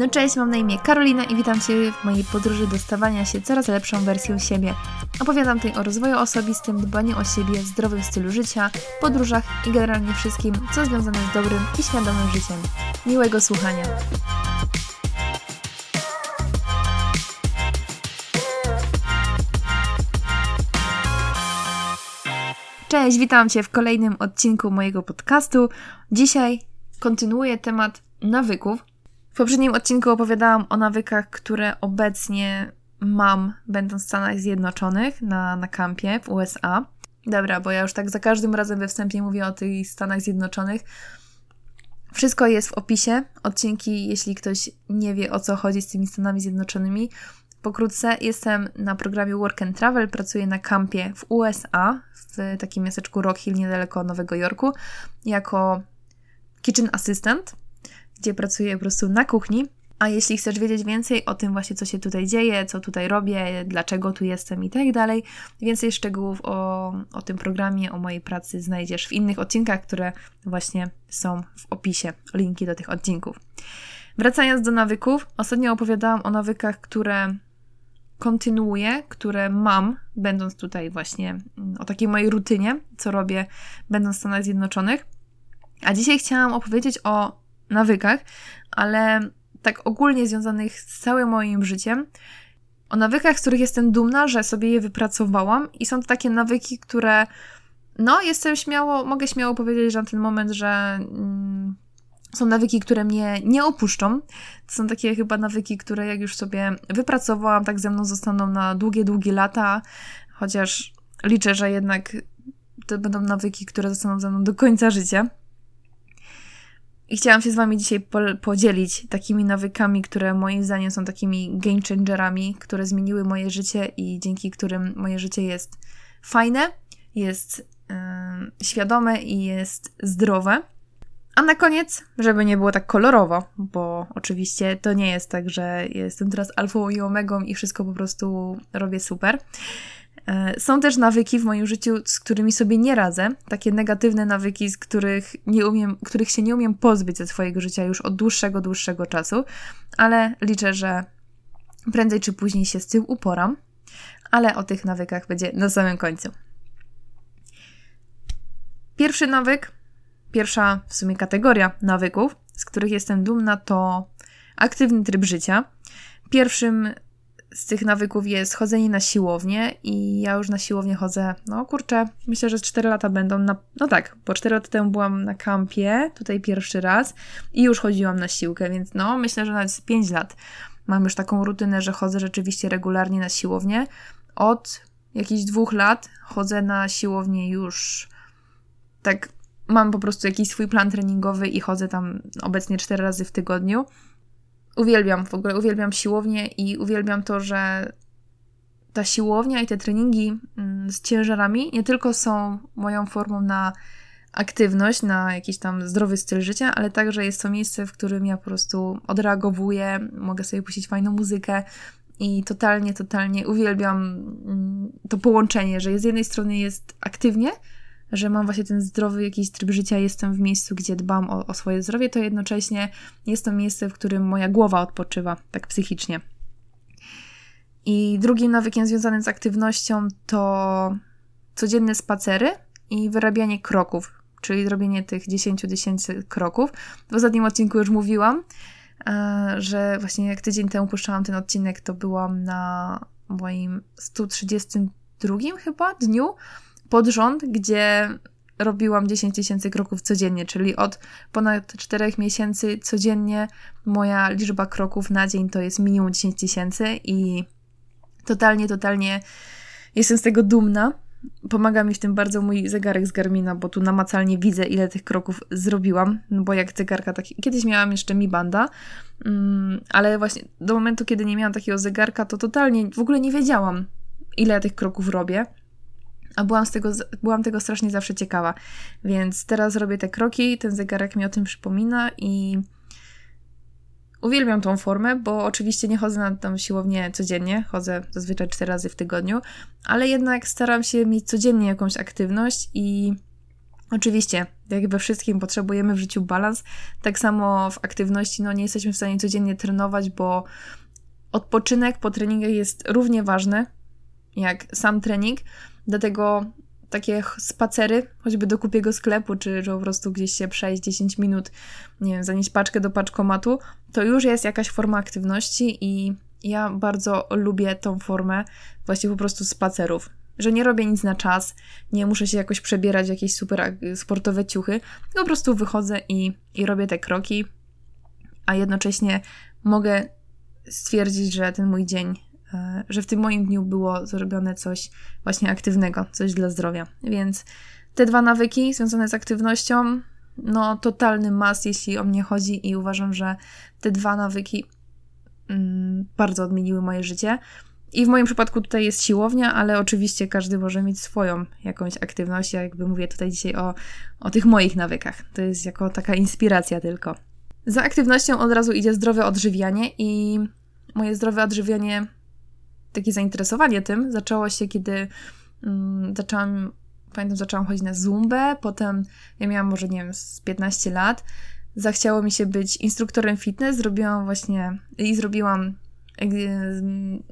No cześć, mam na imię Karolina i witam Cię w mojej podróży do stawania się coraz lepszą wersją siebie. Opowiadam tutaj o rozwoju osobistym, dbaniu o siebie, zdrowym stylu życia, podróżach i generalnie wszystkim, co związane z dobrym i świadomym życiem. Miłego słuchania! Cześć, witam Cię w kolejnym odcinku mojego podcastu. Dzisiaj kontynuuję temat nawyków. Poprzednim odcinku opowiadałam o nawykach, które obecnie mam, będąc w Stanach Zjednoczonych na, na kampie w USA. Dobra, bo ja już tak za każdym razem we wstępie mówię o tych Stanach Zjednoczonych. Wszystko jest w opisie. Odcinki, jeśli ktoś nie wie o co chodzi z tymi Stanami Zjednoczonymi. Pokrótce jestem na programie Work and Travel, pracuję na kampie w USA, w takim miasteczku Rock Hill niedaleko Nowego Jorku, jako kitchen assistant gdzie pracuję po prostu na kuchni. A jeśli chcesz wiedzieć więcej o tym właśnie, co się tutaj dzieje, co tutaj robię, dlaczego tu jestem i tak dalej, więcej szczegółów o, o tym programie, o mojej pracy znajdziesz w innych odcinkach, które właśnie są w opisie, linki do tych odcinków. Wracając do nawyków, ostatnio opowiadałam o nawykach, które kontynuuję, które mam, będąc tutaj właśnie o takiej mojej rutynie, co robię, będąc w Stanach Zjednoczonych. A dzisiaj chciałam opowiedzieć o nawykach, ale tak ogólnie związanych z całym moim życiem. O nawykach, z których jestem dumna, że sobie je wypracowałam, i są to takie nawyki, które, no, jestem śmiało, mogę śmiało powiedzieć, że na ten moment, że mm, są nawyki, które mnie nie opuszczą. To są takie chyba nawyki, które jak już sobie wypracowałam, tak ze mną zostaną na długie, długie lata, chociaż liczę, że jednak to będą nawyki, które zostaną ze mną do końca życia. I chciałam się z Wami dzisiaj po podzielić takimi nawykami, które moim zdaniem są takimi game changerami, które zmieniły moje życie i dzięki którym moje życie jest fajne, jest yy, świadome i jest zdrowe. A na koniec, żeby nie było tak kolorowo, bo oczywiście to nie jest tak, że jestem teraz alfą i omegą i wszystko po prostu robię super. E, są też nawyki w moim życiu, z którymi sobie nie radzę, takie negatywne nawyki, z których, nie umiem, których się nie umiem pozbyć ze swojego życia już od dłuższego, dłuższego czasu, ale liczę, że prędzej czy później się z tym uporam, ale o tych nawykach będzie na samym końcu. Pierwszy nawyk, pierwsza w sumie kategoria nawyków, z których jestem dumna, to aktywny tryb życia. Pierwszym z tych nawyków jest chodzenie na siłownię i ja już na siłownię chodzę, no kurczę, myślę, że 4 lata będą na, no tak, bo 4 lata temu byłam na kampie, tutaj pierwszy raz i już chodziłam na siłkę, więc no myślę, że nawet z 5 lat mam już taką rutynę, że chodzę rzeczywiście regularnie na siłownię. Od jakichś dwóch lat chodzę na siłownię już tak, mam po prostu jakiś swój plan treningowy i chodzę tam obecnie 4 razy w tygodniu uwielbiam, w ogóle uwielbiam siłownię i uwielbiam to, że ta siłownia i te treningi mm, z ciężarami nie tylko są moją formą na aktywność, na jakiś tam zdrowy styl życia, ale także jest to miejsce, w którym ja po prostu odreagowuję, mogę sobie puścić fajną muzykę i totalnie, totalnie uwielbiam mm, to połączenie, że z jednej strony jest aktywnie, że mam właśnie ten zdrowy jakiś tryb życia, jestem w miejscu, gdzie dbam o, o swoje zdrowie, to jednocześnie jest to miejsce, w którym moja głowa odpoczywa, tak psychicznie. I drugim nawykiem związanym z aktywnością to codzienne spacery i wyrabianie kroków, czyli zrobienie tych 10 tysięcy kroków. W ostatnim odcinku już mówiłam, e, że właśnie jak tydzień temu puszczałam ten odcinek, to byłam na moim 132 chyba dniu pod rząd, gdzie robiłam 10 tysięcy kroków codziennie, czyli od ponad 4 miesięcy codziennie moja liczba kroków na dzień to jest minimum 10 tysięcy i totalnie, totalnie jestem z tego dumna. Pomaga mi w tym bardzo mój zegarek z Garmina, bo tu namacalnie widzę, ile tych kroków zrobiłam, no bo jak zegarka, tak... kiedyś miałam jeszcze Mi Banda, mm, ale właśnie do momentu, kiedy nie miałam takiego zegarka, to totalnie w ogóle nie wiedziałam, ile ja tych kroków robię. A byłam, z tego, byłam tego strasznie zawsze ciekawa. Więc teraz robię te kroki, ten zegarek mi o tym przypomina i uwielbiam tą formę, bo oczywiście nie chodzę na tą siłownię codziennie, chodzę zazwyczaj 4 razy w tygodniu, ale jednak staram się mieć codziennie jakąś aktywność i Oczywiście, jak we wszystkim potrzebujemy w życiu balans, tak samo w aktywności, no nie jesteśmy w stanie codziennie trenować, bo odpoczynek po treningach jest równie ważny jak sam trening, dlatego takie spacery, choćby do kupiego sklepu, czy, po prostu gdzieś się przejść 10 minut, nie wiem, zanieść paczkę do paczkomatu, to już jest jakaś forma aktywności i ja bardzo lubię tą formę właśnie po prostu spacerów. Że nie robię nic na czas, nie muszę się jakoś przebierać w jakieś super sportowe ciuchy, po prostu wychodzę i, i robię te kroki, a jednocześnie mogę stwierdzić, że ten mój dzień że w tym moim dniu było zrobione coś właśnie aktywnego, coś dla zdrowia. Więc te dwa nawyki związane z aktywnością, no totalny mas, jeśli o mnie chodzi i uważam, że te dwa nawyki mm, bardzo odmieniły moje życie. I w moim przypadku tutaj jest siłownia, ale oczywiście każdy może mieć swoją jakąś aktywność. Ja jakby mówię tutaj dzisiaj o, o tych moich nawykach. To jest jako taka inspiracja tylko. Za aktywnością od razu idzie zdrowe odżywianie i moje zdrowe odżywianie takie zainteresowanie tym zaczęło się, kiedy um, zaczęłam, pamiętam, zaczęłam chodzić na zumbę, potem ja miałam może, nie wiem, z 15 lat, zachciało mi się być instruktorem fitness, zrobiłam właśnie i zrobiłam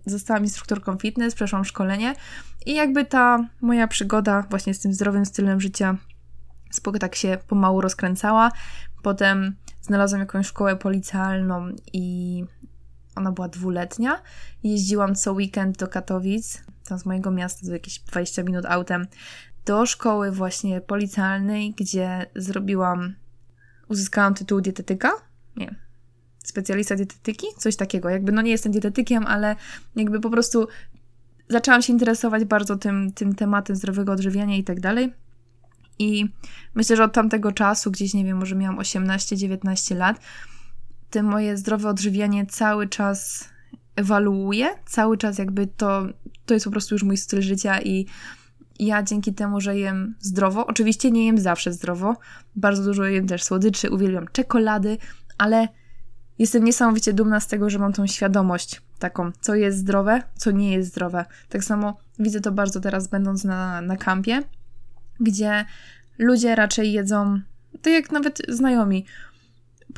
zostałam instruktorką fitness, przeszłam szkolenie i jakby ta moja przygoda właśnie z tym zdrowym stylem życia spoko tak się pomału rozkręcała. Potem znalazłam jakąś szkołę policjalną i ona była dwuletnia. Jeździłam co weekend do Katowic, tam z mojego miasta, to jakieś 20 minut autem, do szkoły właśnie policjalnej, gdzie zrobiłam, uzyskałam tytuł dietetyka. Nie, specjalista dietetyki, coś takiego. Jakby, no nie jestem dietetykiem, ale jakby po prostu zaczęłam się interesować bardzo tym, tym tematem zdrowego odżywiania i tak dalej. I myślę, że od tamtego czasu, gdzieś nie wiem, może miałam 18-19 lat, te moje zdrowe odżywianie cały czas ewaluuje, cały czas jakby to, to jest po prostu już mój styl życia i ja dzięki temu, że jem zdrowo, oczywiście nie jem zawsze zdrowo, bardzo dużo jem też słodyczy, uwielbiam czekolady, ale jestem niesamowicie dumna z tego, że mam tą świadomość taką, co jest zdrowe, co nie jest zdrowe. Tak samo widzę to bardzo teraz, będąc na, na kampie, gdzie ludzie raczej jedzą, tak jak nawet znajomi,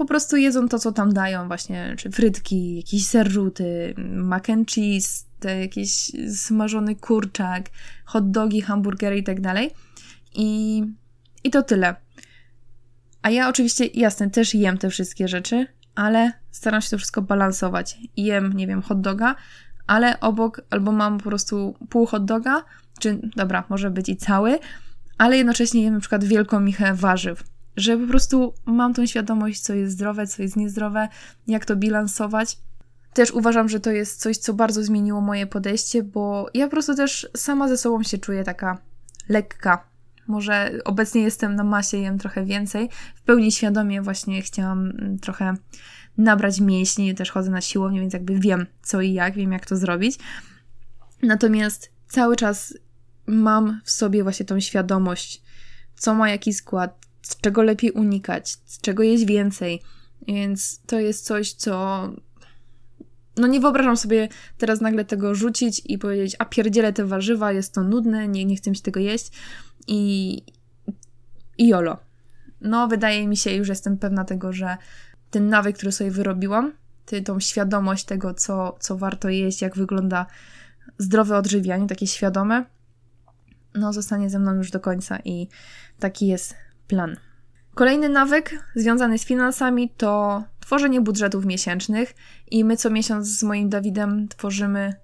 po prostu jedzą to, co tam dają, właśnie, czy frytki, jakieś serruty, mac and cheese, te jakieś smażony kurczak, hot dogi, hamburgery i tak dalej. I, I to tyle. A ja oczywiście, jasne, też jem te wszystkie rzeczy, ale staram się to wszystko balansować. Jem, nie wiem, hot doga, ale obok albo mam po prostu pół hot doga, czy dobra, może być i cały, ale jednocześnie jem na przykład wielką michę warzyw że po prostu mam tą świadomość, co jest zdrowe, co jest niezdrowe, jak to bilansować. Też uważam, że to jest coś, co bardzo zmieniło moje podejście, bo ja po prostu też sama ze sobą się czuję taka lekka. Może obecnie jestem na masie, jem trochę więcej. W pełni świadomie właśnie chciałam mm, trochę nabrać mięśni, też chodzę na siłownię, więc jakby wiem co i jak, wiem jak to zrobić. Natomiast cały czas mam w sobie właśnie tą świadomość, co ma jaki skład, czego lepiej unikać, czego jeść więcej. Więc to jest coś, co. No nie wyobrażam sobie teraz nagle tego rzucić i powiedzieć, a pierdzielę te warzywa, jest to nudne, nie, nie chcę mi się tego jeść i, i jolo. No wydaje mi się, już jestem pewna tego, że ten nawyk, który sobie wyrobiłam, tą świadomość tego, co, co warto jeść, jak wygląda zdrowe odżywianie, takie świadome, no zostanie ze mną już do końca i taki jest plan. Kolejny nawyk związany z finansami to tworzenie budżetów miesięcznych i my co miesiąc z moim Dawidem tworzymy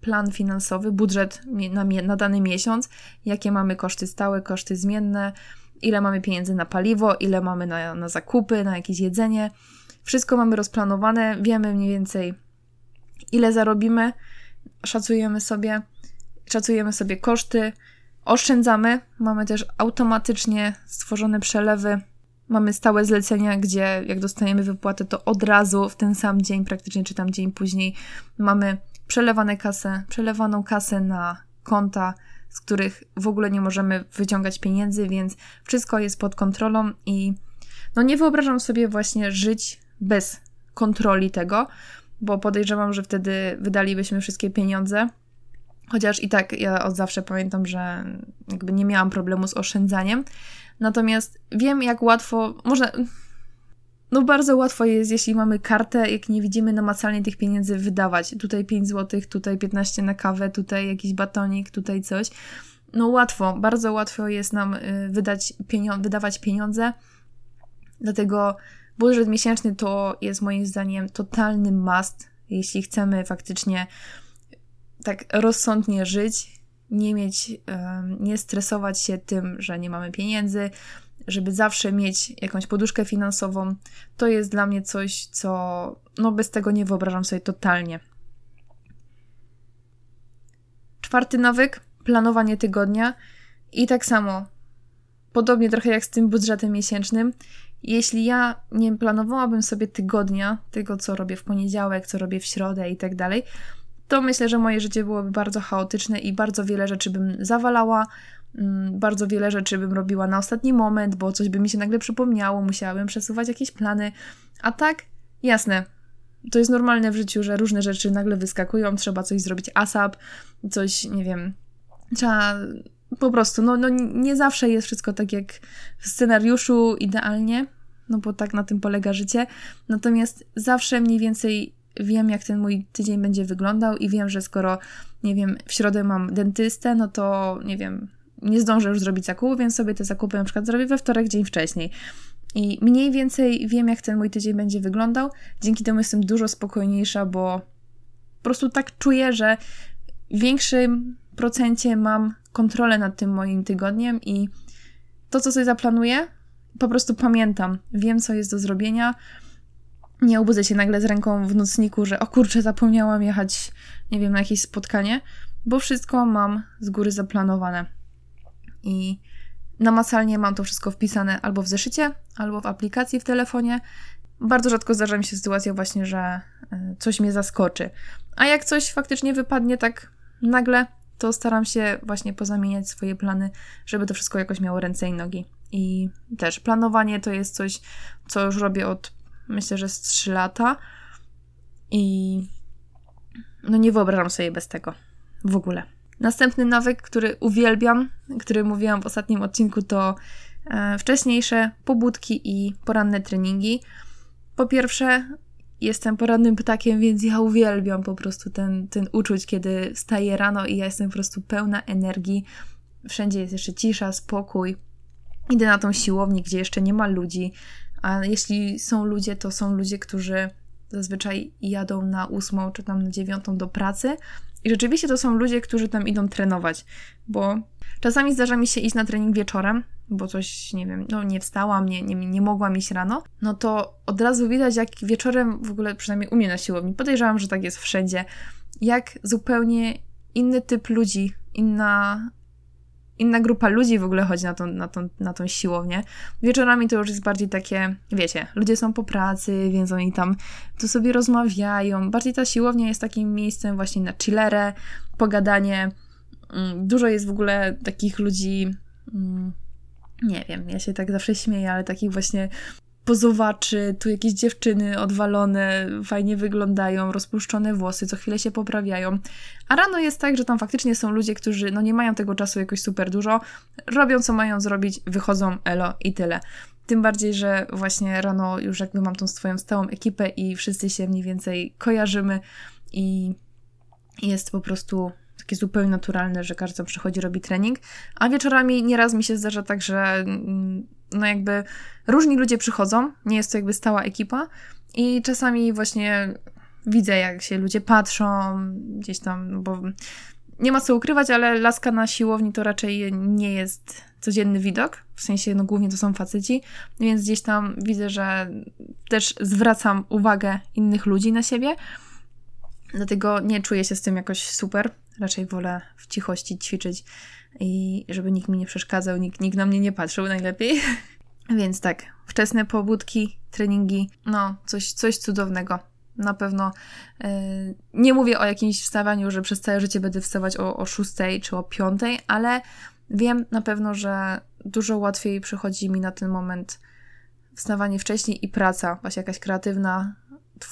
plan finansowy, budżet na, na dany miesiąc, jakie mamy koszty stałe, koszty zmienne, ile mamy pieniędzy na paliwo, ile mamy na, na zakupy, na jakieś jedzenie. Wszystko mamy rozplanowane, wiemy mniej więcej ile zarobimy, szacujemy sobie, szacujemy sobie koszty, Oszczędzamy, mamy też automatycznie stworzone przelewy. Mamy stałe zlecenia, gdzie jak dostajemy wypłatę, to od razu w ten sam dzień, praktycznie czy tam dzień później, mamy przelewane kasę, przelewaną kasę na konta, z których w ogóle nie możemy wyciągać pieniędzy, więc wszystko jest pod kontrolą i no nie wyobrażam sobie właśnie żyć bez kontroli tego, bo podejrzewam, że wtedy wydalibyśmy wszystkie pieniądze, Chociaż i tak ja od zawsze pamiętam, że jakby nie miałam problemu z oszczędzaniem, Natomiast wiem, jak łatwo można. No, bardzo łatwo jest, jeśli mamy kartę, jak nie widzimy namacalnie tych pieniędzy, wydawać. Tutaj 5 zł, tutaj 15 na kawę, tutaj jakiś batonik, tutaj coś. No, łatwo, bardzo łatwo jest nam y, wydać pienio wydawać pieniądze. Dlatego budżet miesięczny to jest moim zdaniem totalny must, jeśli chcemy faktycznie tak rozsądnie żyć, nie mieć, nie stresować się tym, że nie mamy pieniędzy, żeby zawsze mieć jakąś poduszkę finansową, to jest dla mnie coś, co no bez tego nie wyobrażam sobie totalnie. Czwarty nawyk planowanie tygodnia i tak samo, podobnie trochę jak z tym budżetem miesięcznym, jeśli ja nie planowałabym sobie tygodnia, tego co robię w poniedziałek, co robię w środę i tak dalej, to myślę, że moje życie byłoby bardzo chaotyczne i bardzo wiele rzeczy bym zawalała, mm, bardzo wiele rzeczy bym robiła na ostatni moment, bo coś by mi się nagle przypomniało, musiałabym przesuwać jakieś plany. A tak, jasne, to jest normalne w życiu, że różne rzeczy nagle wyskakują, trzeba coś zrobić ASAP, coś, nie wiem, trzeba po prostu, no, no nie zawsze jest wszystko tak jak w scenariuszu idealnie, no bo tak na tym polega życie. Natomiast zawsze mniej więcej wiem, jak ten mój tydzień będzie wyglądał i wiem, że skoro, nie wiem, w środę mam dentystę, no to, nie wiem, nie zdążę już zrobić zakupu, więc sobie te zakupy na przykład zrobię we wtorek, dzień wcześniej. I mniej więcej wiem, jak ten mój tydzień będzie wyglądał. Dzięki temu jestem dużo spokojniejsza, bo po prostu tak czuję, że w większym procencie mam kontrolę nad tym moim tygodniem i to, co sobie zaplanuję, po prostu pamiętam. Wiem, co jest do zrobienia. Nie obudzę się nagle z ręką w nocniku, że o kurczę, zapomniałam jechać, nie wiem, na jakieś spotkanie, bo wszystko mam z góry zaplanowane. I namacalnie mam to wszystko wpisane albo w zeszycie, albo w aplikacji w telefonie. Bardzo rzadko zdarza mi się sytuacja właśnie, że e, coś mnie zaskoczy. A jak coś faktycznie wypadnie tak nagle, to staram się właśnie pozamieniać swoje plany, żeby to wszystko jakoś miało ręce i nogi. I też planowanie to jest coś, co już robię od myślę, że z 3 lata. I no nie wyobrażam sobie bez tego w ogóle. Następny nawyk, który uwielbiam, który mówiłam w ostatnim odcinku, to e, wcześniejsze pobudki i poranne treningi. Po pierwsze, jestem porannym ptakiem, więc ja uwielbiam po prostu ten, ten uczuć, kiedy wstaję rano i ja jestem po prostu pełna energii. Wszędzie jest jeszcze cisza, spokój. Idę na tą siłownię, gdzie jeszcze nie ma ludzi. A jeśli są ludzie, to są ludzie, którzy zazwyczaj jadą na ósmą czy tam na dziewiątą do pracy. I rzeczywiście to są ludzie, którzy tam idą trenować, bo czasami zdarza mi się iść na trening wieczorem, bo coś, nie wiem, no nie wstałam, nie, nie, nie mogłam iść rano, no to od razu widać, jak wieczorem w ogóle, przynajmniej u mnie na siłowni, podejrzewam, że tak jest wszędzie, jak zupełnie inny typ ludzi, inna, inna grupa ludzi w ogóle chodzi na tą, na, tą, na tą siłownię. Wieczorami to już jest bardziej takie, wiecie, ludzie są po pracy, więc oni tam tu sobie rozmawiają. Bardziej ta siłownia jest takim miejscem właśnie na chillerę, pogadanie. Mm, dużo jest w ogóle takich ludzi, mm, nie wiem, ja się tak zawsze śmieję, ale takich właśnie pozowaczy, tu jakieś dziewczyny odwalone, fajnie wyglądają, rozpuszczone włosy, co chwilę się poprawiają. A rano jest tak, że tam faktycznie są ludzie, którzy no nie mają tego czasu jakoś super dużo, robią co mają zrobić, wychodzą, elo i tyle. Tym bardziej, że właśnie rano już jakby mam tą swoją stałą ekipę i wszyscy się mniej więcej kojarzymy i jest po prostu takie zupełnie naturalne, że każdy przychodzi, robi trening, a wieczorami nieraz mi się zdarza tak, że mm, no jakby różni ludzie przychodzą, nie jest to jakby stała ekipa i czasami właśnie widzę, jak się ludzie patrzą gdzieś tam, bo nie ma co ukrywać, ale laska na siłowni to raczej nie jest codzienny widok, w sensie no głównie to są faceci, więc gdzieś tam widzę, że też zwracam uwagę innych ludzi na siebie, dlatego nie czuję się z tym jakoś super, raczej wolę w cichości ćwiczyć i żeby nikt mi nie przeszkadzał, nikt, nikt na mnie nie patrzył najlepiej. Więc tak, wczesne pobudki, treningi, no coś, coś cudownego. Na pewno yy, nie mówię o jakimś wstawaniu, że przez całe życie będę wstawać o, o 6 czy o 5, ale wiem na pewno, że dużo łatwiej przychodzi mi na ten moment wstawanie wcześniej i praca, właśnie jakaś kreatywna,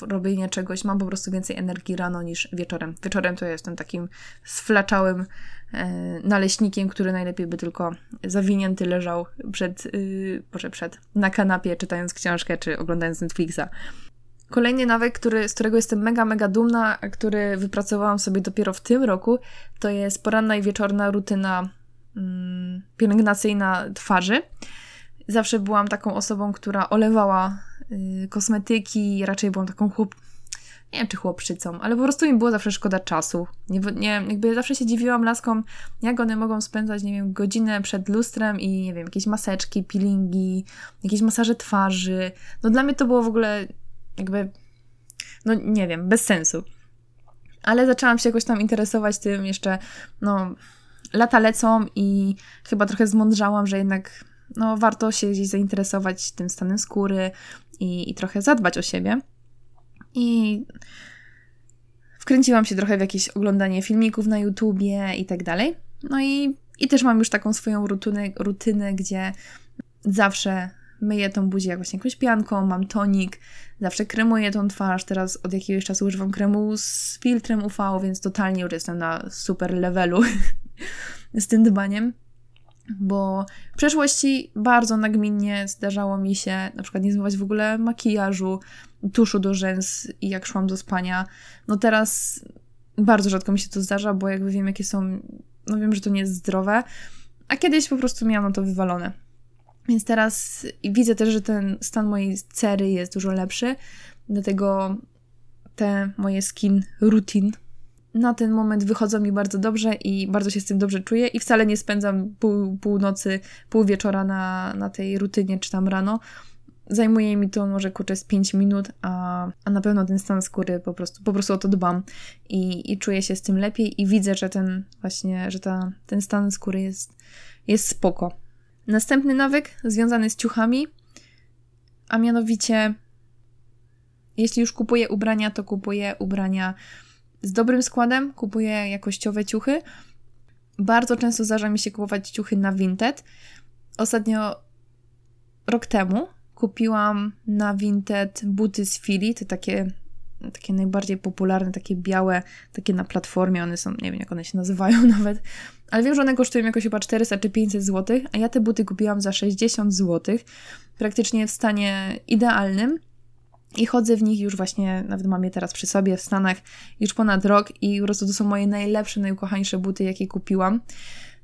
robienie czegoś, mam po prostu więcej energii rano niż wieczorem. Wieczorem to ja jestem takim sflaczałym e, naleśnikiem, który najlepiej by tylko zawinięty leżał przed, yy, może przed, na kanapie, czytając książkę czy oglądając Netflixa. Kolejny nawyk, który, z którego jestem mega, mega dumna, a który wypracowałam sobie dopiero w tym roku, to jest poranna i wieczorna rutyna mm, pielęgnacyjna twarzy. Zawsze byłam taką osobą, która olewała kosmetyki, raczej byłam taką chłop... Nie wiem, czy chłopczycą, ale po prostu mi było zawsze szkoda czasu. Nie, nie, jakby zawsze się dziwiłam laskom, jak one mogą spędzać, nie wiem, godzinę przed lustrem i, nie wiem, jakieś maseczki, peelingi, jakieś masaże twarzy. No dla mnie to było w ogóle jakby, no nie wiem, bez sensu. Ale zaczęłam się jakoś tam interesować tym jeszcze, no, lata lecą i chyba trochę zmądrzałam, że jednak, no, warto się gdzieś zainteresować tym stanem skóry i, i trochę zadbać o siebie. I wkręciłam się trochę w jakieś oglądanie filmików na YouTubie i tak dalej. No i, i też mam już taką swoją rutynę, rutynę gdzie zawsze myję tą buzię jak właśnie jakąś pianką, mam tonik, zawsze kremuję tą twarz, teraz od jakiegoś czasu używam kremu z filtrem UV, więc totalnie już jestem na super levelu z tym dbaniem. Bo w przeszłości bardzo nagminnie zdarzało mi się na przykład nie zmywać w ogóle makijażu, tuszu do rzęs i jak szłam do spania. No teraz bardzo rzadko mi się to zdarza, bo jakby wiem jakie są, no wiem, że to nie jest zdrowe, a kiedyś po prostu miałam to wywalone. Więc teraz widzę też, że ten stan mojej cery jest dużo lepszy, dlatego te moje skin routine na ten moment wychodzą mi bardzo dobrze i bardzo się z tym dobrze czuję i wcale nie spędzam pół, północy, pół wieczora na, na tej rutynie czy tam rano. Zajmuje mi to może kurczę z 5 minut, a, a na pewno ten stan skóry po prostu, po prostu o to dbam i, i czuję się z tym lepiej i widzę, że ten właśnie, że ta, ten stan skóry jest, jest spoko. Następny nawyk związany z ciuchami, a mianowicie, jeśli już kupuję ubrania, to kupuję ubrania z dobrym składem, kupuję jakościowe ciuchy. Bardzo często zdarza mi się kupować ciuchy na Vinted. Ostatnio, rok temu, kupiłam na Vinted buty z Fili, te takie takie najbardziej popularne, takie białe, takie na platformie, one są, nie wiem jak one się nazywają nawet, ale wiem, że one kosztują jakoś chyba 400 czy 500 zł, a ja te buty kupiłam za 60 zł, praktycznie w stanie idealnym. I chodzę w nich już właśnie, nawet mam je teraz przy sobie w Stanach już ponad rok i po prostu to są moje najlepsze, najukochańsze buty, jakie kupiłam.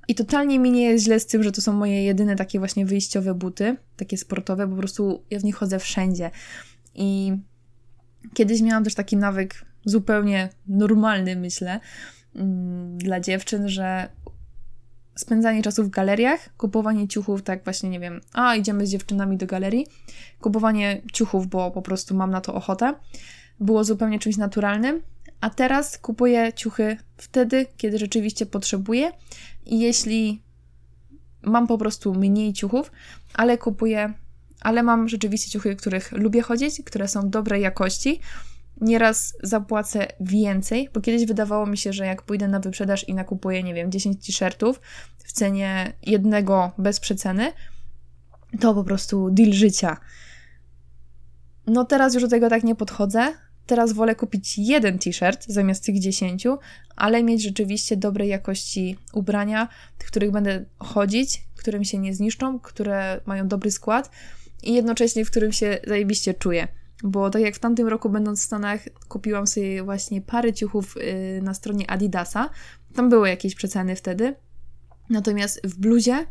I totalnie mi nie jest źle z tym, że to są moje jedyne takie właśnie wyjściowe buty, takie sportowe, po prostu ja w nich chodzę wszędzie. I Kiedyś miałam też taki nawyk zupełnie normalny, myślę, mm, dla dziewczyn, że spędzanie czasu w galeriach, kupowanie ciuchów, tak właśnie, nie wiem, a idziemy z dziewczynami do galerii, kupowanie ciuchów, bo po prostu mam na to ochotę, było zupełnie czymś naturalnym, a teraz kupuję ciuchy wtedy, kiedy rzeczywiście potrzebuję i jeśli mam po prostu mniej ciuchów, ale kupuję ale mam rzeczywiście ciuchy, których lubię chodzić, które są dobrej jakości. Nieraz zapłacę więcej, bo kiedyś wydawało mi się, że jak pójdę na wyprzedaż i nakupuję, nie wiem, 10 t-shirtów w cenie jednego bez przeceny, to po prostu deal życia. No teraz już do tego tak nie podchodzę. Teraz wolę kupić jeden t-shirt zamiast tych 10, ale mieć rzeczywiście dobrej jakości ubrania, w których będę chodzić, które mi się nie zniszczą, które mają dobry skład i jednocześnie w którym się zajebiście czuję. Bo tak jak w tamtym roku, będąc w Stanach, kupiłam sobie właśnie parę ciuchów yy, na stronie Adidasa. Tam były jakieś przeceny wtedy. Natomiast w bluzie,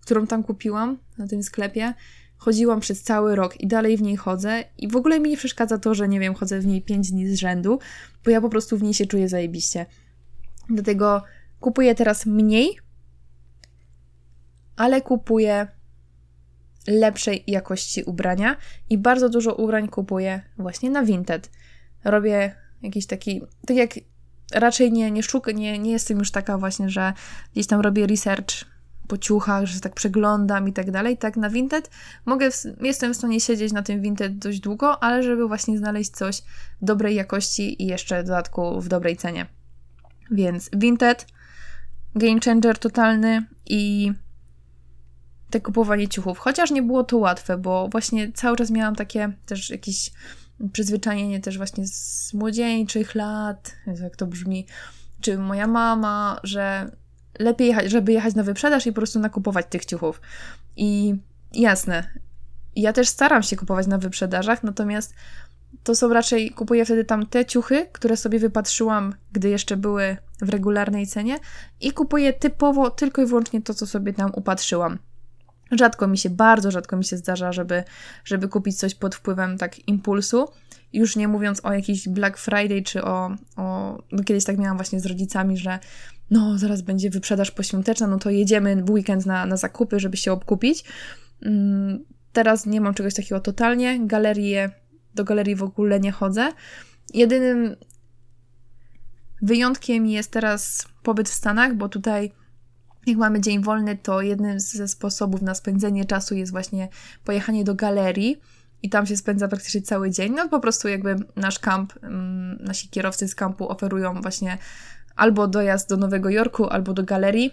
którą tam kupiłam na tym sklepie, chodziłam przez cały rok i dalej w niej chodzę. I w ogóle mi nie przeszkadza to, że nie wiem, chodzę w niej 5 dni z rzędu, bo ja po prostu w niej się czuję zajebiście. Dlatego kupuję teraz mniej, ale kupuję lepszej jakości ubrania i bardzo dużo ubrań kupuję właśnie na Vinted. Robię jakiś taki, tak jak raczej nie, nie szukam, nie, nie jestem już taka właśnie, że gdzieś tam robię research po ciuchach, że tak przeglądam i tak dalej, tak na Vinted mogę, w, jestem w stanie siedzieć na tym Vinted dość długo, ale żeby właśnie znaleźć coś dobrej jakości i jeszcze w dodatku w dobrej cenie. Więc Vinted, game changer totalny i te kupowanie ciuchów. Chociaż nie było to łatwe, bo właśnie cały czas miałam takie też jakieś przyzwyczajenie też właśnie z młodzieńczych lat, jak to brzmi, czy moja mama, że lepiej jechać, żeby jechać na wyprzedaż i po prostu nakupować tych ciuchów. I jasne, ja też staram się kupować na wyprzedażach, natomiast to są raczej, kupuję wtedy tam te ciuchy, które sobie wypatrzyłam, gdy jeszcze były w regularnej cenie i kupuję typowo tylko i wyłącznie to, co sobie tam upatrzyłam. Rzadko mi się, bardzo rzadko mi się zdarza, żeby, żeby kupić coś pod wpływem tak impulsu. Już nie mówiąc o jakiś Black Friday, czy o, o no kiedyś tak miałam właśnie z rodzicami, że no zaraz będzie wyprzedaż poświąteczna, no to jedziemy w weekend na, na zakupy, żeby się obkupić. Mm, teraz nie mam czegoś takiego totalnie. Galerie, do galerii w ogóle nie chodzę. Jedynym wyjątkiem jest teraz pobyt w Stanach, bo tutaj jak mamy dzień wolny, to jednym ze sposobów na spędzenie czasu jest właśnie pojechanie do galerii i tam się spędza praktycznie cały dzień. No po prostu jakby nasz kamp, mm, nasi kierowcy z kampu oferują właśnie albo dojazd do Nowego Jorku, albo do galerii,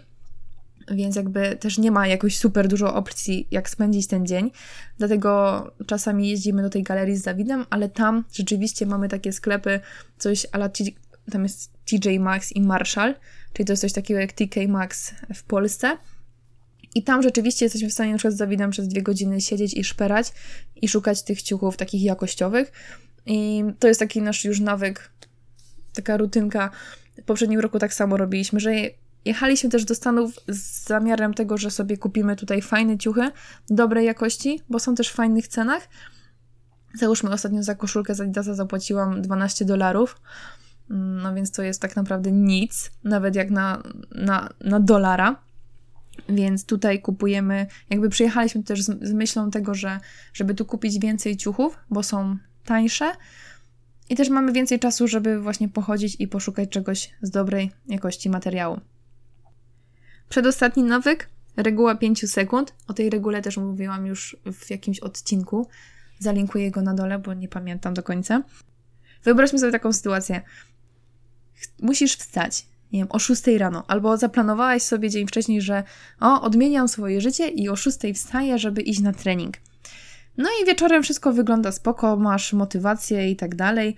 więc jakby też nie ma jakoś super dużo opcji, jak spędzić ten dzień. Dlatego czasami jeździmy do tej galerii z Dawidem, ale tam rzeczywiście mamy takie sklepy, coś ala tam jest TJ Maxx i Marshall, czyli to jest coś takiego jak TK Maxx w Polsce. I tam rzeczywiście jesteśmy w stanie na przykład z Dawidem przez dwie godziny siedzieć i szperać i szukać tych ciuchów takich jakościowych. I to jest taki nasz już nawyk, taka rutynka. W poprzednim roku tak samo robiliśmy, że jechaliśmy też do Stanów z zamiarem tego, że sobie kupimy tutaj fajne ciuchy, dobrej jakości, bo są też w fajnych cenach. Załóżmy ostatnio za koszulkę z Adidasa zapłaciłam 12 dolarów. No więc to jest tak naprawdę nic, nawet jak na, na, na dolara. Więc tutaj kupujemy, jakby przyjechaliśmy też z, z myślą tego, że żeby tu kupić więcej ciuchów, bo są tańsze, i też mamy więcej czasu, żeby właśnie pochodzić i poszukać czegoś z dobrej jakości materiału. Przedostatni nawyk, reguła 5 sekund. O tej regule też mówiłam już w jakimś odcinku. Zalinkuję go na dole, bo nie pamiętam do końca. Wyobraźmy sobie taką sytuację musisz wstać, nie wiem, o 6 rano, albo zaplanowałaś sobie dzień wcześniej, że o, odmieniam swoje życie i o 6 wstaję, żeby iść na trening. No i wieczorem wszystko wygląda spoko, masz motywację i tak dalej.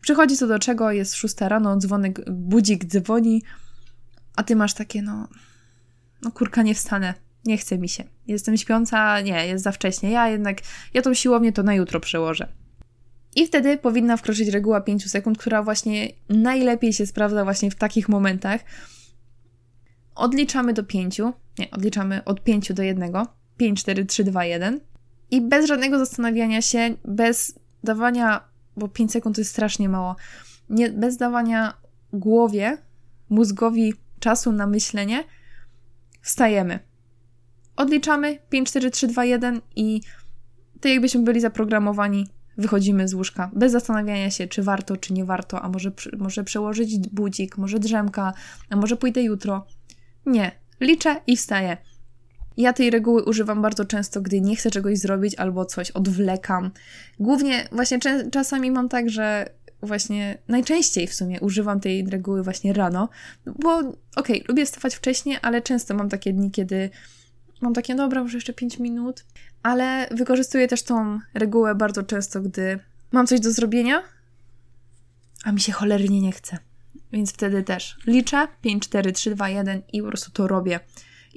Przychodzi co do czego, jest 6 rano, dzwonek, budzik dzwoni, a ty masz takie, no, no kurka, nie wstanę, nie chce mi się. Jestem śpiąca, nie, jest za wcześnie. Ja jednak, ja tą siłownię to na jutro przełożę. I wtedy powinna wkroczyć reguła 5 sekund, która właśnie najlepiej się sprawdza właśnie w takich momentach. Odliczamy do 5, nie, odliczamy od 5 do 1, 5, 4, 3, 2, 1 i bez żadnego zastanawiania się, bez dawania, bo 5 sekund to jest strasznie mało, nie, bez dawania głowie, mózgowi czasu na myślenie, wstajemy. Odliczamy 5, 4, 3, 2, 1 i to jakbyśmy byli zaprogramowani wychodzimy z łóżka bez zastanawiania się, czy warto, czy nie warto, a może, może przełożyć budzik, może drzemka, a może pójdę jutro. Nie, liczę i wstaję. Ja tej reguły używam bardzo często, gdy nie chcę czegoś zrobić albo coś odwlekam. Głównie właśnie czasami mam tak, że właśnie najczęściej w sumie używam tej reguły właśnie rano, bo okej, okay, lubię wstawać wcześniej, ale często mam takie dni, kiedy mam takie, dobra, może jeszcze 5 minut, ale wykorzystuję też tą regułę bardzo często, gdy mam coś do zrobienia, a mi się cholernie nie chce. Więc wtedy też liczę 5, 4, 3, 2, 1 i po prostu to robię.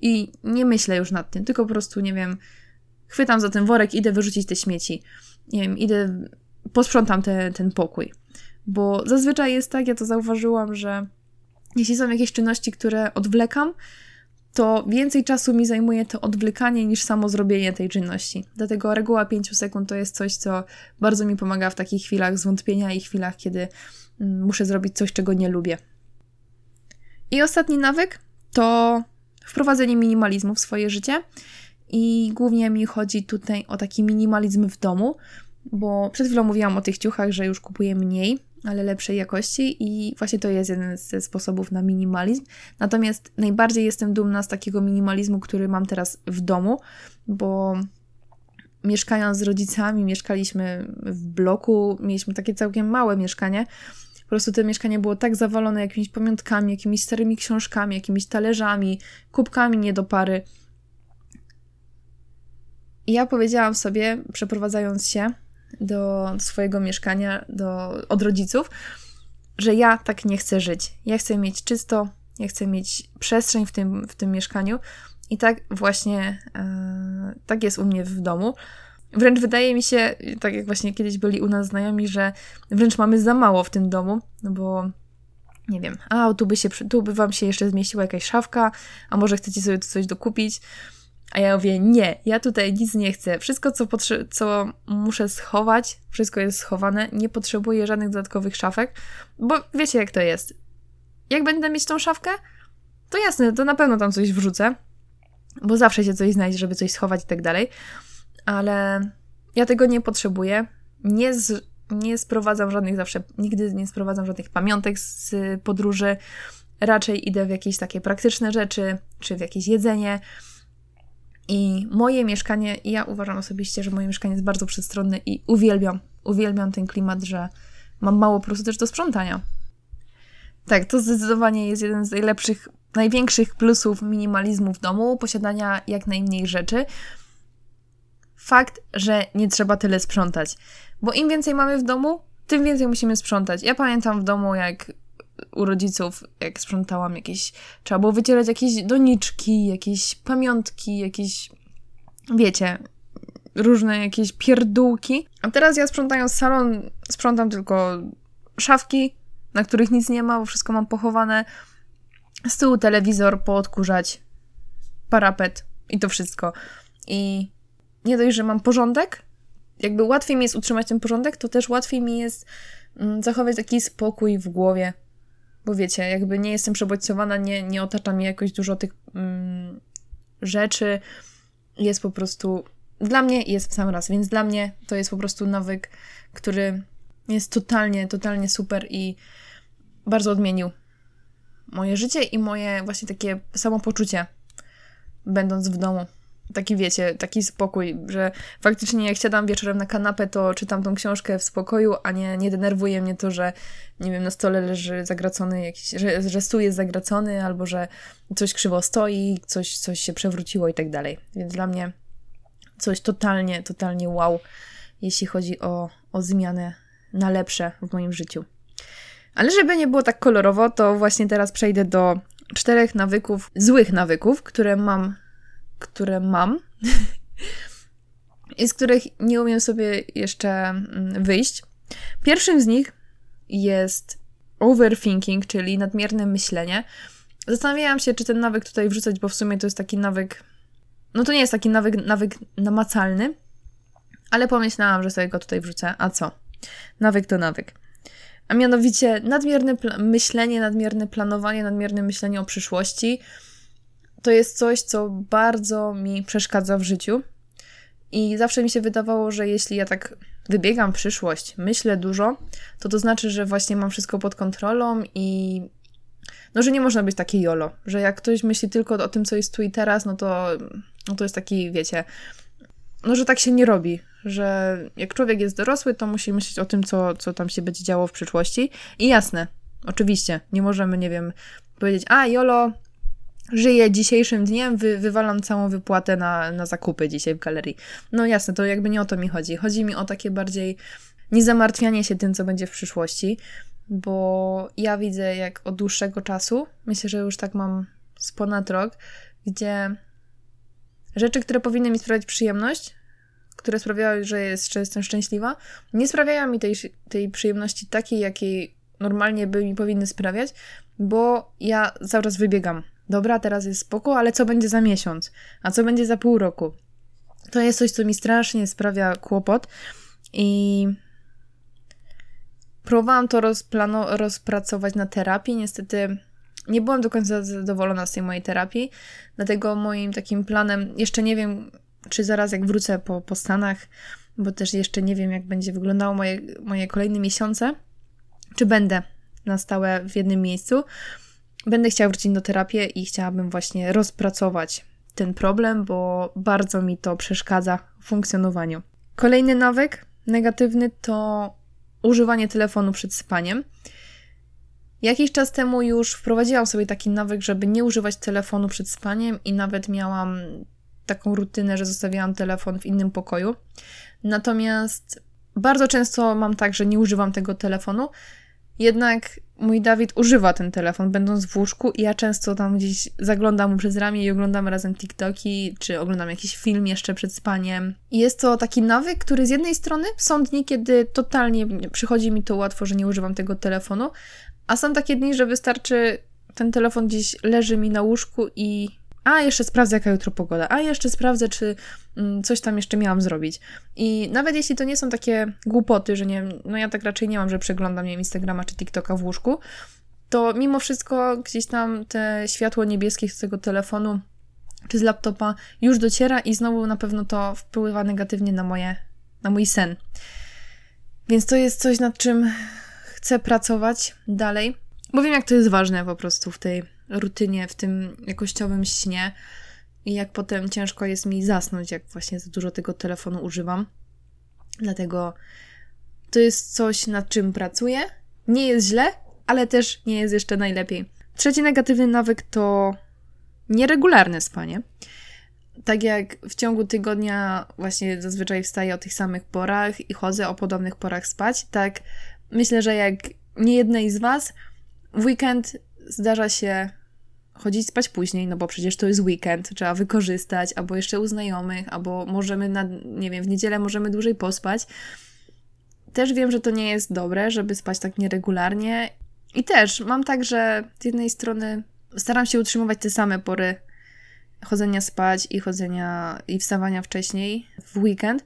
I nie myślę już nad tym, tylko po prostu, nie wiem, chwytam za ten worek, idę wyrzucić te śmieci. Nie wiem, idę, posprzątam te, ten pokój. Bo zazwyczaj jest tak, ja to zauważyłam, że jeśli są jakieś czynności, które odwlekam, to więcej czasu mi zajmuje to odwlekanie niż samo zrobienie tej czynności. Dlatego reguła 5 sekund to jest coś, co bardzo mi pomaga w takich chwilach zwątpienia i chwilach, kiedy mm, muszę zrobić coś, czego nie lubię. I ostatni nawyk to wprowadzenie minimalizmu w swoje życie. I głównie mi chodzi tutaj o taki minimalizm w domu, bo przed chwilą mówiłam o tych ciuchach, że już kupuję mniej, ale lepszej jakości i właśnie to jest jeden ze sposobów na minimalizm. Natomiast najbardziej jestem dumna z takiego minimalizmu, który mam teraz w domu, bo mieszkając z rodzicami, mieszkaliśmy w bloku, mieliśmy takie całkiem małe mieszkanie. Po prostu to mieszkanie było tak zawalone jakimiś pamiątkami, jakimiś starymi książkami, jakimiś talerzami, kubkami nie do pary. I ja powiedziałam sobie, przeprowadzając się, do swojego mieszkania, do, od rodziców, że ja tak nie chcę żyć. Ja chcę mieć czysto, ja chcę mieć przestrzeń w tym, w tym mieszkaniu i tak właśnie e, tak jest u mnie w domu. Wręcz wydaje mi się, tak jak właśnie kiedyś byli u nas znajomi, że wręcz mamy za mało w tym domu, no bo nie wiem, a tu by, się, tu by wam się jeszcze zmieściła jakaś szafka, a może chcecie sobie tu coś dokupić. A ja mówię, nie, ja tutaj nic nie chcę. Wszystko, co, co muszę schować, wszystko jest schowane. Nie potrzebuję żadnych dodatkowych szafek, bo wiecie, jak to jest. Jak będę mieć tą szafkę, to jasne, to na pewno tam coś wrzucę, bo zawsze się coś znajdzie, żeby coś schować i tak dalej. Ale ja tego nie potrzebuję. Nie, z, nie sprowadzam żadnych zawsze, nigdy nie sprowadzam żadnych pamiątek z podróży. Raczej idę w jakieś takie praktyczne rzeczy, czy w jakieś jedzenie i moje mieszkanie, ja uważam osobiście, że moje mieszkanie jest bardzo przestronne i uwielbiam, uwielbiam ten klimat, że mam mało prostu też do sprzątania. Tak, to zdecydowanie jest jeden z najlepszych, największych plusów minimalizmu w domu, posiadania jak najmniej rzeczy. Fakt, że nie trzeba tyle sprzątać, bo im więcej mamy w domu, tym więcej musimy sprzątać. Ja pamiętam w domu, jak u rodziców, jak sprzątałam jakieś, trzeba było wycierać jakieś doniczki, jakieś pamiątki, jakieś, wiecie, różne jakieś pierdółki. A teraz ja sprzątając salon, sprzątam tylko szafki, na których nic nie ma, bo wszystko mam pochowane. Z tyłu telewizor, poodkurzać, parapet i to wszystko. I nie dość, że mam porządek, jakby łatwiej mi jest utrzymać ten porządek, to też łatwiej mi jest mm, zachować taki spokój w głowie. Bo wiecie, jakby nie jestem przebodźcowana, nie, nie otacza mnie jakoś dużo tych mm, rzeczy. Jest po prostu. Dla mnie jest w sam raz, więc dla mnie to jest po prostu nawyk, który jest totalnie, totalnie super i bardzo odmienił moje życie i moje właśnie takie samopoczucie, będąc w domu taki wiecie, taki spokój, że faktycznie jak siadam wieczorem na kanapę, to czytam tą książkę w spokoju, a nie, nie denerwuje mnie to, że nie wiem, na stole leży zagracony jakiś, że, że stół jest zagracony, albo że coś krzywo stoi, coś, coś się przewróciło i tak dalej. Więc dla mnie coś totalnie, totalnie wow, jeśli chodzi o, o zmianę na lepsze w moim życiu. Ale żeby nie było tak kolorowo, to właśnie teraz przejdę do czterech nawyków, złych nawyków, które mam które mam i z których nie umiem sobie jeszcze mm, wyjść. Pierwszym z nich jest overthinking, czyli nadmierne myślenie. Zastanawiałam się, czy ten nawyk tutaj wrzucać, bo w sumie to jest taki nawyk. No to nie jest taki nawyk, nawyk namacalny, ale pomyślałam, że sobie go tutaj wrzucę. A co? Nawyk to nawyk. A mianowicie nadmierne myślenie, nadmierne planowanie, nadmierne myślenie o przyszłości to jest coś, co bardzo mi przeszkadza w życiu. I zawsze mi się wydawało, że jeśli ja tak wybiegam w przyszłość, myślę dużo, to to znaczy, że właśnie mam wszystko pod kontrolą i no, że nie można być takie jolo, że jak ktoś myśli tylko o tym, co jest tu i teraz, no to, no to jest taki, wiecie, no, że tak się nie robi, że jak człowiek jest dorosły, to musi myśleć o tym, co, co tam się będzie działo w przyszłości. I jasne, oczywiście, nie możemy, nie wiem, powiedzieć, a jolo, żyję dzisiejszym dniem, wy, wywalam całą wypłatę na, na zakupy dzisiaj w galerii. No jasne, to jakby nie o to mi chodzi. Chodzi mi o takie bardziej niezamartwianie się tym, co będzie w przyszłości, bo ja widzę, jak od dłuższego czasu, myślę, że już tak mam z ponad rok, gdzie rzeczy, które powinny mi sprawiać przyjemność, które sprawiały, że, jest, że jestem szczęśliwa, nie sprawiają mi tej, tej przyjemności takiej, jakiej normalnie by mi powinny sprawiać, bo ja cały czas wybiegam dobra, teraz jest spoko, ale co będzie za miesiąc? A co będzie za pół roku? To jest coś, co mi strasznie sprawia kłopot i próbowałam to rozplano- rozpracować na terapii. Niestety nie byłam do końca zadowolona z tej mojej terapii, dlatego moim takim planem, jeszcze nie wiem, czy zaraz jak wrócę po, po Stanach, bo też jeszcze nie wiem, jak będzie wyglądało moje, moje kolejne miesiące, czy będę na stałe w jednym miejscu, będę chciała wrócić do terapii i chciałabym właśnie rozpracować ten problem, bo bardzo mi to przeszkadza w funkcjonowaniu. Kolejny nawyk negatywny to używanie telefonu przed spaniem. Jakiś czas temu już wprowadziłam sobie taki nawyk, żeby nie używać telefonu przed spaniem i nawet miałam taką rutynę, że zostawiałam telefon w innym pokoju. Natomiast bardzo często mam tak, że nie używam tego telefonu, jednak mój Dawid używa ten telefon, będąc w łóżku, i ja często tam gdzieś zaglądam mu przez ramię i oglądamy razem TikToki, czy oglądam jakiś film jeszcze przed spaniem. I jest to taki nawyk, który z jednej strony są dni, kiedy totalnie przychodzi mi to łatwo, że nie używam tego telefonu, a są takie dni, że wystarczy ten telefon gdzieś leży mi na łóżku i a jeszcze sprawdzę, jaka jutro pogoda, a jeszcze sprawdzę, czy mm, coś tam jeszcze miałam zrobić. I nawet jeśli to nie są takie głupoty, że nie no ja tak raczej nie mam, że przeglądam, nie wiem, Instagrama czy TikToka w łóżku, to mimo wszystko gdzieś tam te światło niebieskie z tego telefonu czy z laptopa już dociera i znowu na pewno to wpływa negatywnie na moje, na mój sen. Więc to jest coś, nad czym chcę pracować dalej, bo wiem, jak to jest ważne po prostu w tej rutynie, w tym jakościowym śnie i jak potem ciężko jest mi zasnąć, jak właśnie za dużo tego telefonu używam. Dlatego to jest coś, nad czym pracuję. Nie jest źle, ale też nie jest jeszcze najlepiej. Trzeci negatywny nawyk to nieregularne spanie. Tak jak w ciągu tygodnia właśnie zazwyczaj wstaję o tych samych porach i chodzę o podobnych porach spać, tak myślę, że jak nie jednej z Was, w weekend zdarza się chodzić spać później, no bo przecież to jest weekend, trzeba wykorzystać, albo jeszcze u znajomych, albo możemy, na, nie wiem, w niedzielę możemy dłużej pospać. Też wiem, że to nie jest dobre, żeby spać tak nieregularnie. I też mam tak, że z jednej strony staram się utrzymywać te same pory chodzenia spać i chodzenia i wstawania wcześniej w weekend.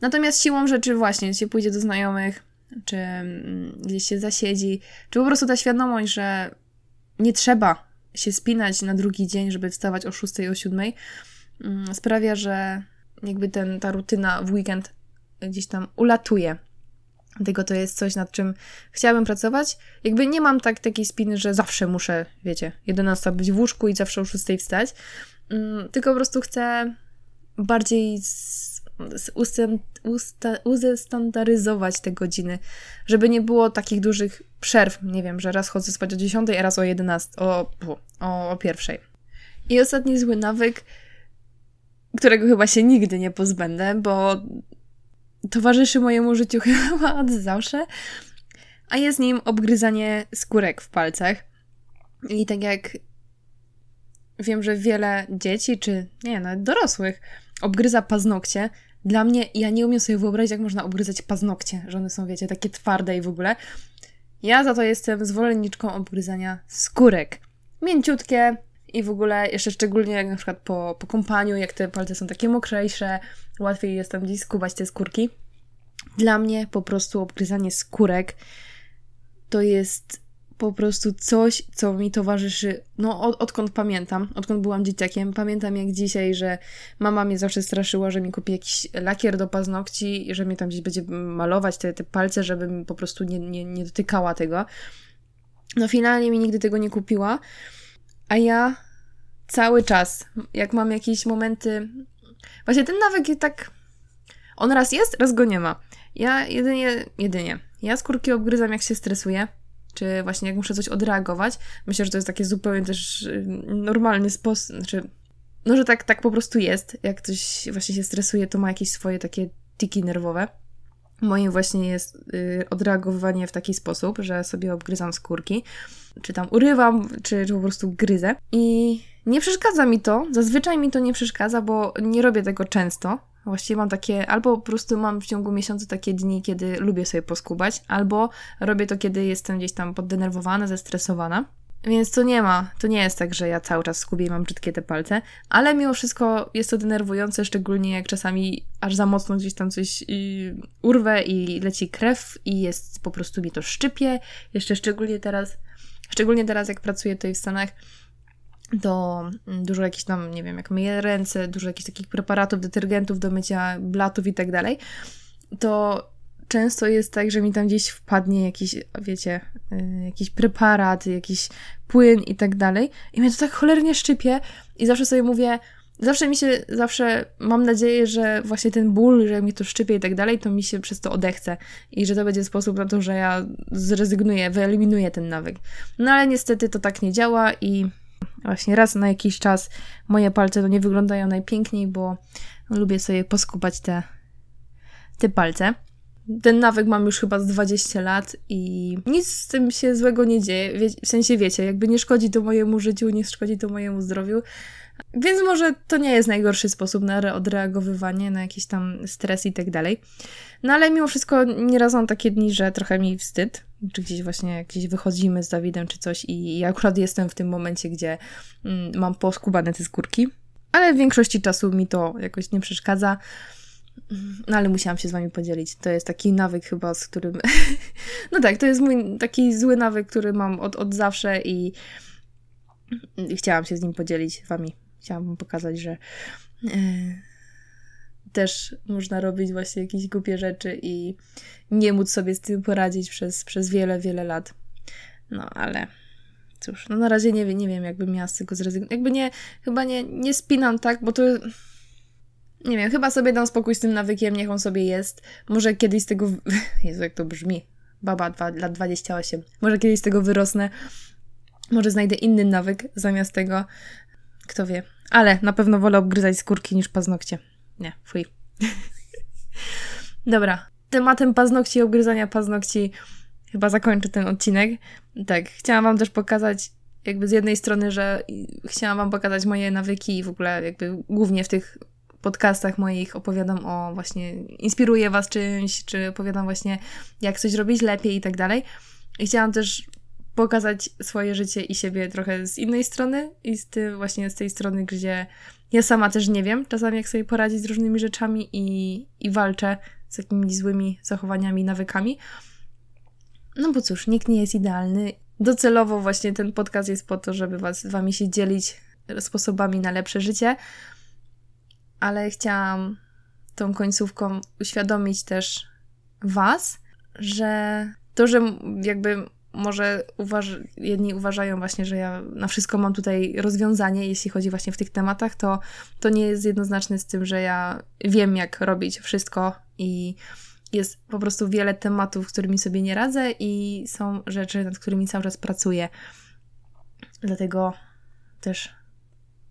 Natomiast siłą rzeczy właśnie się pójdzie do znajomych, czy mm, gdzieś się zasiedzi, czy po prostu ta świadomość, że nie trzeba się spinać na drugi dzień, żeby wstawać o 6 o 7, mm, sprawia, że jakby ten, ta rutyna w weekend gdzieś tam ulatuje. Dlatego to jest coś, nad czym chciałabym pracować. Jakby nie mam tak takiej spiny, że zawsze muszę, wiecie, 11 być w łóżku i zawsze o 6 wstać. Mm, tylko po prostu chcę bardziej uzestandaryzować te godziny, żeby nie było takich dużych przerw. Nie wiem, że raz chodzę spać o 10, a raz o 11, o, o, o pierwszej. I ostatni zły nawyk, którego chyba się nigdy nie pozbędę, bo towarzyszy mojemu życiu chyba od zawsze, a jest nim obgryzanie skórek w palcach. I tak jak wiem, że wiele dzieci, czy nie, nawet dorosłych, obgryza paznokcie, dla mnie, ja nie umiem sobie wyobrazić, jak można obgryzać paznokcie, że one są, wiecie, takie twarde i w ogóle. Ja za to jestem zwolenniczką obgryzania skórek. Mięciutkie i w ogóle jeszcze szczególnie jak na przykład po, po kąpaniu, jak te palce są takie mokrzejsze, łatwiej jest tam gdzieś skubać te skórki. Dla mnie po prostu obgryzanie skórek to jest po prostu coś, co mi towarzyszy, no od, odkąd pamiętam, odkąd byłam dzieciakiem. Pamiętam jak dzisiaj, że mama mnie zawsze straszyła, że mi kupi jakiś lakier do paznokci że mnie tam gdzieś będzie malować te, te palce, żebym po prostu nie, nie, nie dotykała tego. No finalnie mi nigdy tego nie kupiła, a ja cały czas, jak mam jakieś momenty, właśnie ten nawyk tak, on raz jest, raz go nie ma. Ja jedynie, jedynie, ja skórki obgryzam jak się stresuję, czy właśnie jak muszę coś odreagować. Myślę, że to jest taki zupełnie też y, normalny sposób, znaczy, no, że tak, tak po prostu jest. Jak coś właśnie się stresuje, to ma jakieś swoje takie tiki nerwowe. Moje właśnie jest y, odreagowywanie w taki sposób, że sobie obgryzam skórki, czy tam urywam, czy, czy po prostu gryzę. I nie przeszkadza mi to, zazwyczaj mi to nie przeszkadza, bo nie robię tego często, Właściwie mam takie, albo po prostu mam w ciągu miesiąca takie dni, kiedy lubię sobie poskubać, albo robię to, kiedy jestem gdzieś tam poddenerwowana, zestresowana. Więc to nie ma, to nie jest tak, że ja cały czas skubię i mam brzydkie te palce, ale mimo wszystko jest to denerwujące, szczególnie jak czasami aż za mocno gdzieś tam coś yy, urwę i leci krew i jest po prostu mi to szczypie. Jeszcze szczególnie teraz, szczególnie teraz jak pracuję tutaj w Stanach, to mm, dużo jakichś tam, nie wiem, jak myję ręce, dużo jakichś takich preparatów, detergentów do mycia blatów i tak dalej, to często jest tak, że mi tam gdzieś wpadnie jakiś, wiecie, y, jakiś preparat, jakiś płyn i tak dalej i mnie to tak cholernie szczypie i zawsze sobie mówię, zawsze mi się, zawsze mam nadzieję, że właśnie ten ból, że mi to szczypie i tak dalej, to mi się przez to odechce i że to będzie sposób na to, że ja zrezygnuję, wyeliminuję ten nawyk. No ale niestety to tak nie działa i Właśnie raz na jakiś czas moje palce to nie wyglądają najpiękniej, bo lubię sobie poskubać te, te palce. ten nawyk mam już chyba z 20 lat i nic z tym się złego nie dzieje. Wie, w sensie wiecie, jakby nie szkodzi to mojemu życiu, nie szkodzi to mojemu zdrowiu. Więc może to nie jest najgorszy sposób na odreagowywanie, na jakiś tam stres i tak dalej. No ale mimo wszystko nieraz mam takie dni, że trochę mi wstyd, czy gdzieś właśnie gdzieś wychodzimy z Dawidem czy coś i ja akurat jestem w tym momencie, gdzie mm, mam poskubane te skórki. Ale w większości czasu mi to jakoś nie przeszkadza. No ale musiałam się z wami podzielić. To jest taki nawyk chyba, z którym... no tak, to jest mój taki zły nawyk, który mam od, od zawsze i chciałam się z nim podzielić wami. Chciałam wam pokazać, że e, też można robić właśnie jakieś głupie rzeczy i nie móc sobie z tym poradzić przez, przez wiele, wiele lat. No ale cóż, no na razie nie, nie wiem, jakbym miała z tego zrezygnować. Jakby nie, chyba nie, nie spinam tak, bo to nie wiem, chyba sobie dam spokój z tym nawykiem, niech on sobie jest. Może kiedyś z tego. Jezu, jak to brzmi. Baba, dwa, lat 28. Może kiedyś z tego wyrosnę. Może znajdę inny nawyk zamiast tego. Kto wie. Ale na pewno wolę obgryzać skórki niż paznokcie. Nie, fuj. Dobra. Tematem paznokci i obgryzania paznokci chyba zakończę ten odcinek. Tak, chciałam Wam też pokazać, jakby z jednej strony, że chciałam Wam pokazać moje nawyki i w ogóle jakby głównie w tych podcastach moich opowiadam o właśnie, inspiruję Was czymś, czy opowiadam właśnie jak coś robić lepiej i tak dalej. I chciałam też pokazać swoje życie i siebie trochę z innej strony i z tym właśnie z tej strony, gdzie ja sama też nie wiem czasami jak sobie poradzić z różnymi rzeczami i, i walczę z jakimiś złymi zachowaniami, nawykami. No bo cóż, nikt nie jest idealny. Docelowo właśnie ten podcast jest po to, żeby was, wami się dzielić sposobami na lepsze życie ale chciałam tą końcówką uświadomić też Was, że to, że jakby może uważ jedni uważają właśnie, że ja na wszystko mam tutaj rozwiązanie, jeśli chodzi właśnie w tych tematach, to, to nie jest jednoznaczne z tym, że ja wiem, jak robić wszystko i jest po prostu wiele tematów, którymi sobie nie radzę i są rzeczy, nad którymi cały czas pracuję. Dlatego też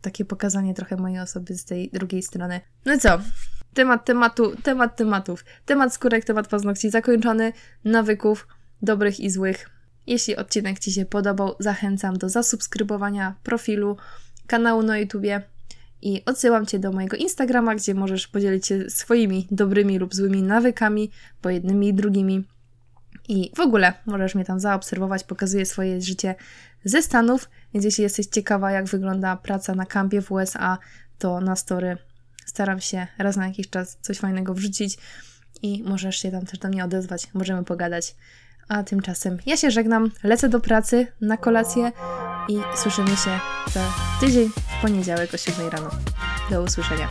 takie pokazanie trochę mojej osoby z tej drugiej strony. No i co? Temat tematu, temat tematów. Temat skórek, temat paznokci zakończony, nawyków, dobrych i złych. Jeśli odcinek Ci się podobał, zachęcam do zasubskrybowania profilu, kanału na YouTubie i odsyłam Cię do mojego Instagrama, gdzie możesz podzielić się swoimi dobrymi lub złymi nawykami, bo jednymi i drugimi. I w ogóle możesz mnie tam zaobserwować, pokazuję swoje życie ze Stanów, więc jeśli jesteś ciekawa, jak wygląda praca na kampie w USA, to na story staram się raz na jakiś czas coś fajnego wrzucić i możesz się tam też do mnie odezwać, możemy pogadać. A tymczasem ja się żegnam, lecę do pracy na kolację i słyszymy się za tydzień w poniedziałek o 7 rano. Do usłyszenia.